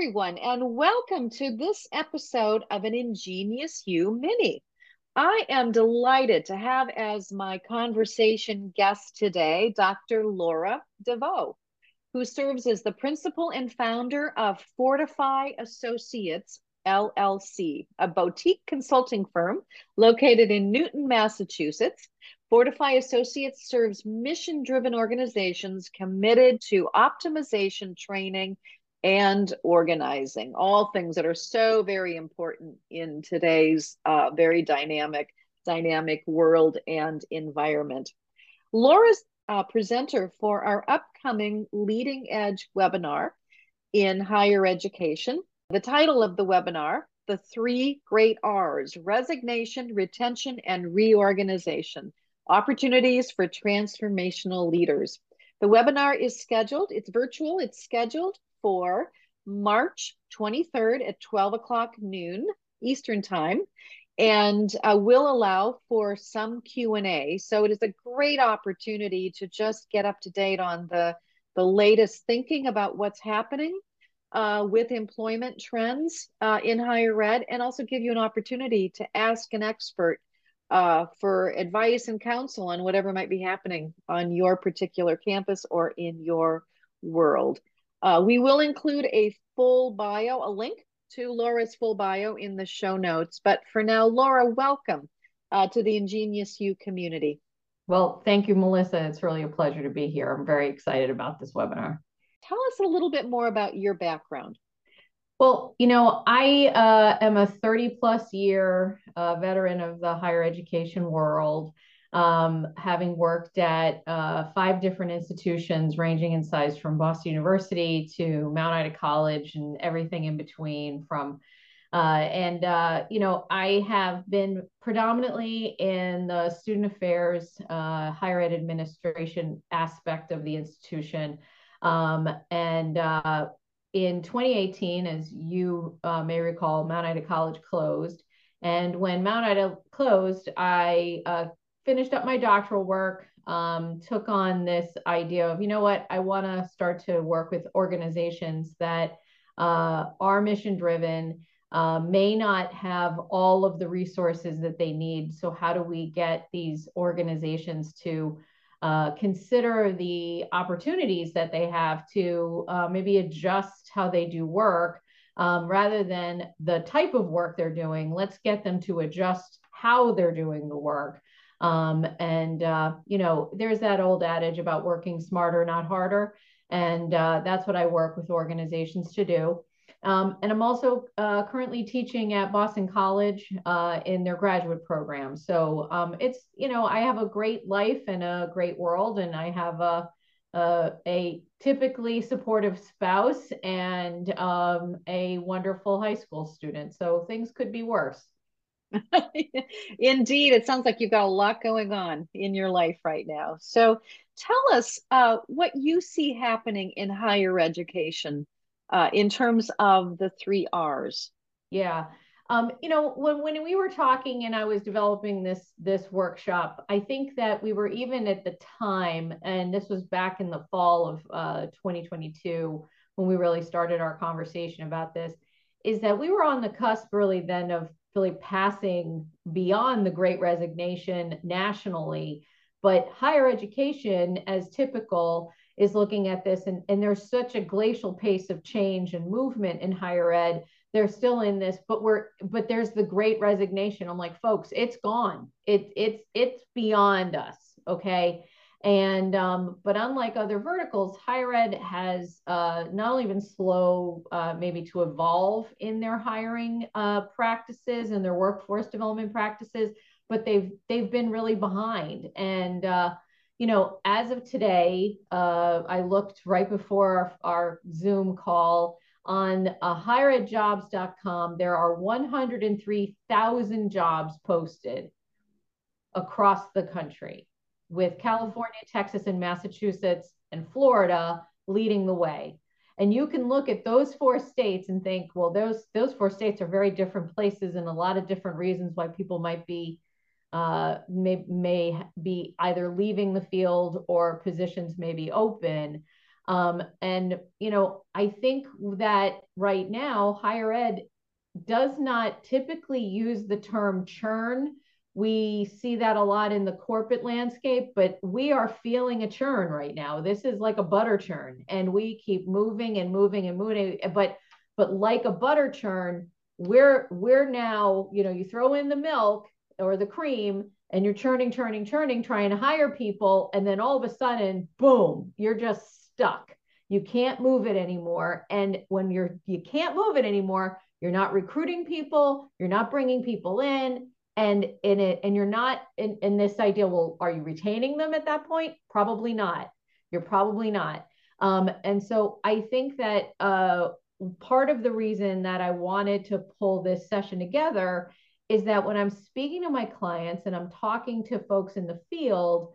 everyone, and welcome to this episode of an Ingenious You Mini. I am delighted to have as my conversation guest today Dr. Laura DeVoe, who serves as the principal and founder of Fortify Associates LLC, a boutique consulting firm located in Newton, Massachusetts. Fortify Associates serves mission driven organizations committed to optimization training and organizing, all things that are so very important in today's uh, very dynamic, dynamic world and environment. Laura's uh, presenter for our upcoming Leading Edge webinar in higher education. The title of the webinar, The Three Great R's Resignation, Retention, and Reorganization Opportunities for Transformational Leaders. The webinar is scheduled, it's virtual, it's scheduled for March 23rd at 12 o'clock noon Eastern Time. And uh, will allow for some q&a so it is a great opportunity to just get up to date on the the latest thinking about what's happening uh, with employment trends uh, in higher ed and also give you an opportunity to ask an expert uh, for advice and counsel on whatever might be happening on your particular campus or in your world uh, we will include a full bio, a link to Laura's full bio in the show notes. But for now, Laura, welcome uh, to the Ingenious You community. Well, thank you, Melissa. It's really a pleasure to be here. I'm very excited about this webinar. Tell us a little bit more about your background. Well, you know, I uh, am a 30 plus year uh, veteran of the higher education world um, having worked at uh, five different institutions ranging in size from Boston University to Mount Ida College and everything in between from uh, and uh, you know I have been predominantly in the student affairs, uh, higher ed administration aspect of the institution, um, and uh, in 2018, as you uh, may recall, Mount Ida College closed, and when Mount Ida closed, I finished up my doctoral work, um, took on this idea of, you know what, I want to start to work with organizations that uh, are mission driven, uh, may not have all of the resources that they need. So, how do we get these organizations to uh, consider the opportunities that they have to uh, maybe adjust how they do work um, rather than the type of work they're doing? Let's get them to adjust how they're doing the work um, and, uh, you know, there's that old adage about working smarter, not harder. And uh, that's what I work with organizations to do. Um, and I'm also uh, currently teaching at Boston College uh, in their graduate program. So um, it's, you know, I have a great life and a great world, and I have a, a, a typically supportive spouse and um, a wonderful high school student. So things could be worse. Indeed, it sounds like you've got a lot going on in your life right now. So tell us uh, what you see happening in higher education uh, in terms of the three R's. Yeah. Um, you know, when, when we were talking and I was developing this this workshop, I think that we were even at the time, and this was back in the fall of uh, 2022 when we really started our conversation about this, is that we were on the cusp really then of really passing beyond the great resignation nationally. But higher education, as typical, is looking at this, and, and there's such a glacial pace of change and movement in higher ed. They're still in this, but we're but there's the great resignation. I'm like, folks, it's gone. It it's it's beyond us. Okay. And um, but unlike other verticals, higher ed has uh, not only been slow, uh, maybe to evolve in their hiring uh, practices and their workforce development practices, but they've they've been really behind. And uh, you know, as of today, uh, I looked right before our, our Zoom call on uh, higheredjobs.com. There are 103,000 jobs posted across the country with California, Texas, and Massachusetts and Florida leading the way. And you can look at those four states and think, well, those those four states are very different places and a lot of different reasons why people might be uh, may may be either leaving the field or positions may be open. Um, and, you know, I think that right now, higher ed does not typically use the term churn. We see that a lot in the corporate landscape, but we are feeling a churn right now. This is like a butter churn, and we keep moving and moving and moving. But but like a butter churn, we're we're now, you know, you throw in the milk or the cream and you're churning, churning, churning, trying to hire people, and then all of a sudden, boom, you're just stuck. You can't move it anymore. And when you're you can't move it anymore, you're not recruiting people, you're not bringing people in, and in it, and you're not in, in this idea. Well, are you retaining them at that point? Probably not. You're probably not. Um, and so I think that uh, part of the reason that I wanted to pull this session together is that when I'm speaking to my clients and I'm talking to folks in the field,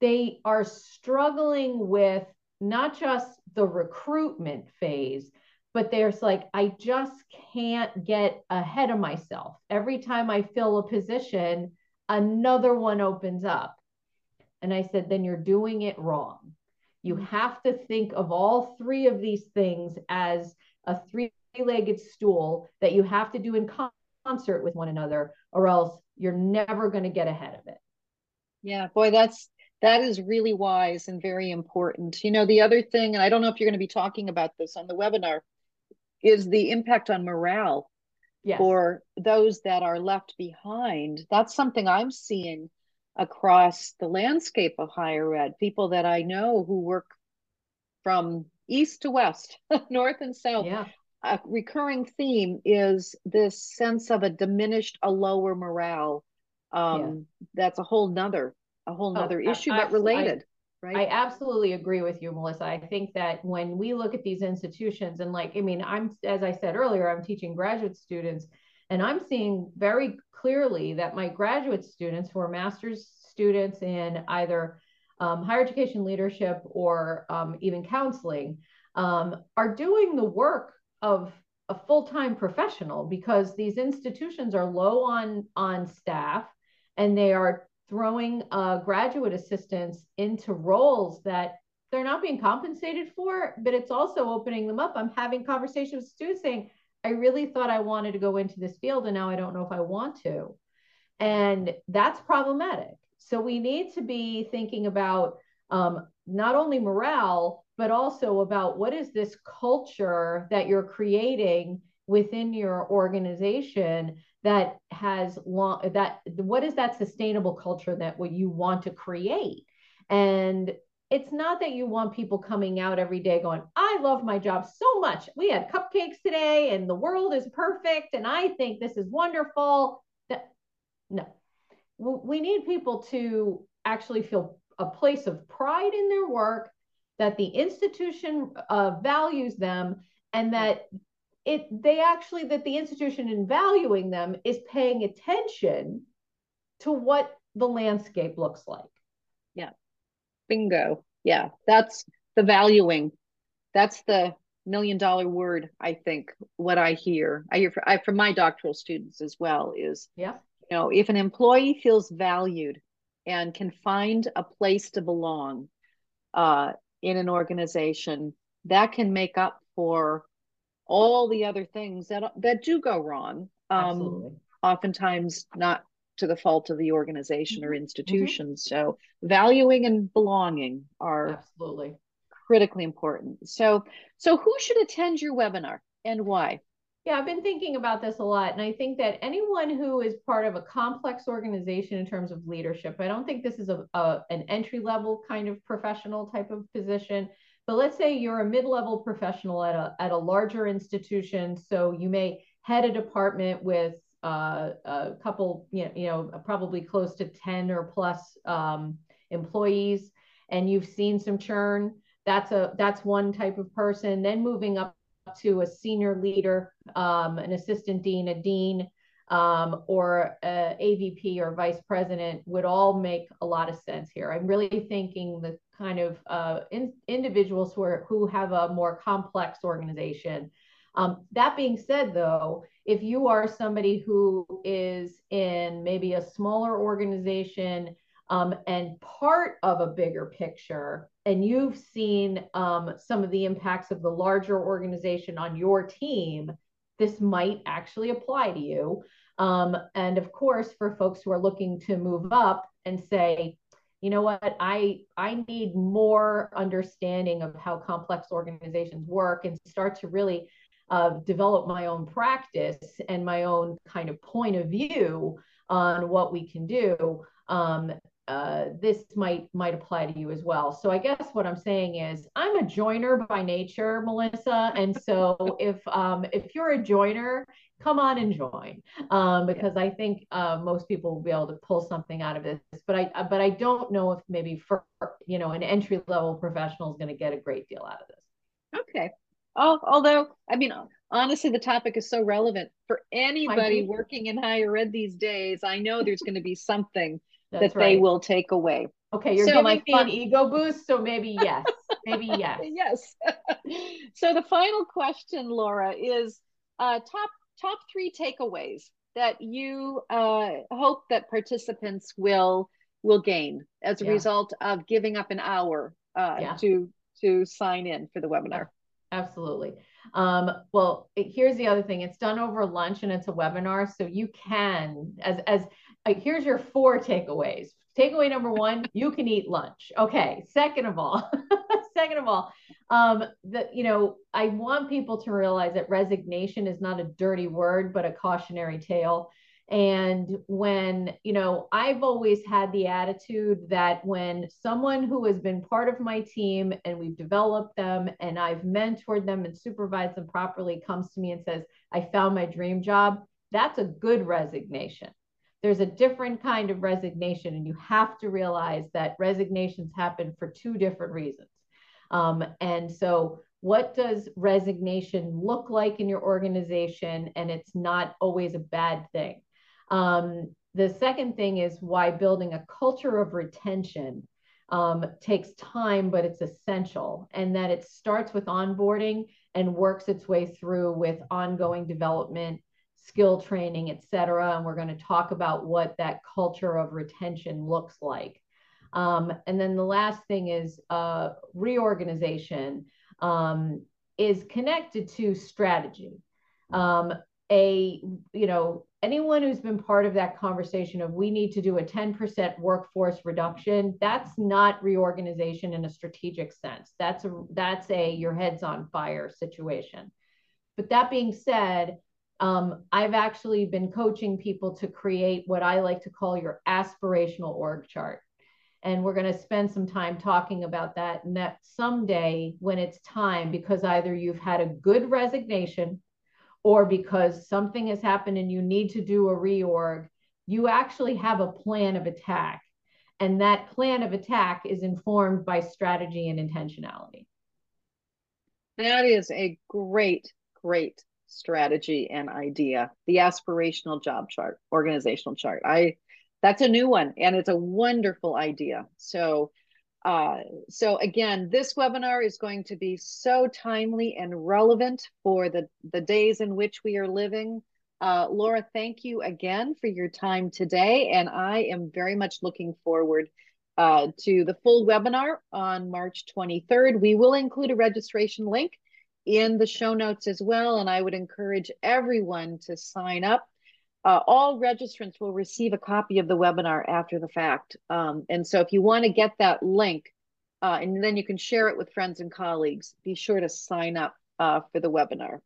they are struggling with not just the recruitment phase, but there's like, I just can't get ahead of myself. Every time I fill a position, another one opens up. And I said, then you're doing it wrong. You mm-hmm. have to think of all three of these things as a three legged stool that you have to do in concert with one another, or else you're never going to get ahead of it. Yeah, boy, that's that is really wise and very important. You know, the other thing, and I don't know if you're going to be talking about this on the webinar, is the impact on morale yes. for those that are left behind. That's something I'm seeing across the landscape of higher ed. People that I know who work from east to west, north and south. Yeah. A recurring theme is this sense of a diminished, a lower morale. Um, yeah. That's a whole nother a whole oh, nother oh, issue, I, but related. I, right? I absolutely agree with you, Melissa. I think that when we look at these institutions and like, I mean, I'm, as I said earlier, I'm teaching graduate students and I'm seeing very clearly that my graduate students who are master's students in either um, higher education leadership or um, even counseling um, are doing the work of a full-time professional because these institutions are low on on staff and they are throwing uh, graduate assistants into roles that they're not being compensated for, but it's also opening them up. I'm having conversations with students saying, I really thought I wanted to go into this field and now I don't know if I want to. And that's problematic. So we need to be thinking about um, not only morale, but also about what is this culture that you're creating within your organization that has long that what is that sustainable culture that what you want to create? And it's not that you want people coming out every day going i love my job so much. We had cupcakes today and the world is perfect and i think this is wonderful. That no. We need people to actually feel a place of pride in their work that the institution uh, values them and that it they actually that the institution in valuing them is paying attention to what the landscape looks like. Yeah. Bingo. Yeah that's the valuing. That's the million dollar word i think what i hear. I hear from, I, from my doctoral students as well is yeah. you know if an employee feels valued and can find a place to belong uh, in an organization that can make up for all the other things that that do go wrong. Um, oftentimes not to the fault of the organization mm-hmm. or institutions. Mm-hmm. So valuing and belonging are absolutely critically important. So so who should attend your webinar and why? Yeah, I've been thinking about this a lot. And I think that anyone who is part of a complex organization in terms of leadership, I don't think this is a, a an entry level kind of professional type of position. But let's say you're a mid-level professional at a at a larger institution, so you may head a department with uh, a couple, you know, you know, probably close to ten or plus um, employees, and you've seen some churn. That's a that's one type of person. Then moving up to a senior leader, um, an assistant dean, a dean, um, or a AVP or vice president would all make a lot of sense here. I'm really thinking the kind of uh, in, individuals who are who have a more complex organization. Um, that being said, though, if you are somebody who is in maybe a smaller organization um, and part of a bigger picture, and you've seen um, some of the impacts of the larger organization on your team, this might actually apply to you. Um, and of course, for folks who are looking to move up and say, you know what, I I need more understanding of how complex organizations work and start to really uh, develop my own practice and my own kind of point of view on what we can do. Um, uh, this might might apply to you as well. So I guess what I'm saying is I'm a joiner by nature, Melissa, and so if um, if you're a joiner, come on and join um, because I think uh, most people will be able to pull something out of this. But I but I don't know if maybe for you know an entry level professional is going to get a great deal out of this. Okay. Oh, although I mean honestly the topic is so relevant for anybody working in higher ed these days. I know there's going to be something that right. they will take away. Okay, you're so giving me fun- an ego boost, so maybe yes, maybe yes, yes. so the final question, Laura, is uh, top top three takeaways that you uh, hope that participants will will gain as a yeah. result of giving up an hour uh, yeah. to to sign in for the webinar. Absolutely. Um, well, it, here's the other thing. It's done over lunch and it's a webinar, so you can as as here's your four takeaways. Takeaway number one, you can eat lunch. Okay. Second of all, second of all, um, that you know, I want people to realize that resignation is not a dirty word, but a cautionary tale. And when, you know, I've always had the attitude that when someone who has been part of my team and we've developed them and I've mentored them and supervised them properly comes to me and says, I found my dream job, that's a good resignation there's a different kind of resignation and you have to realize that resignations happen for two different reasons. Um, and so what does resignation look like in your organization? And it's not always a bad thing. Um, the second thing is why building a culture of retention um, takes time, but it's essential, and that it starts with onboarding and works its way through with ongoing development skill training, et cetera. And we're going to talk about what that culture of retention looks like. Um, and then the last thing is uh, reorganization um, is connected to strategy. Um, a, you know, anyone who's been part of that conversation of we need to do a 10% workforce reduction, that's not reorganization in a strategic sense. That's a, that's a your head's on fire situation. But that being said, um, I've actually been coaching people to create what I like to call your aspirational org chart. And we're going to spend some time talking about that. And that someday, when it's time, because either you've had a good resignation or because something has happened and you need to do a reorg, you actually have a plan of attack. And that plan of attack is informed by strategy and intentionality. That is a great, great strategy and idea. The aspirational job chart organizational chart. I that's a new one and it's a wonderful idea. So uh, so again this webinar is going to be so timely and relevant for the the days in which we are living. Uh, laura thank you again for your time today and i am very much looking forward uh, to the full webinar on march 23rd we will include a registration link in the show notes as well. And I would encourage everyone to sign up. Uh, all registrants will receive a copy of the webinar after the fact. Um, and so if you want to get that link, uh, and then you can share it with friends and colleagues, be sure to sign up uh, for the webinar.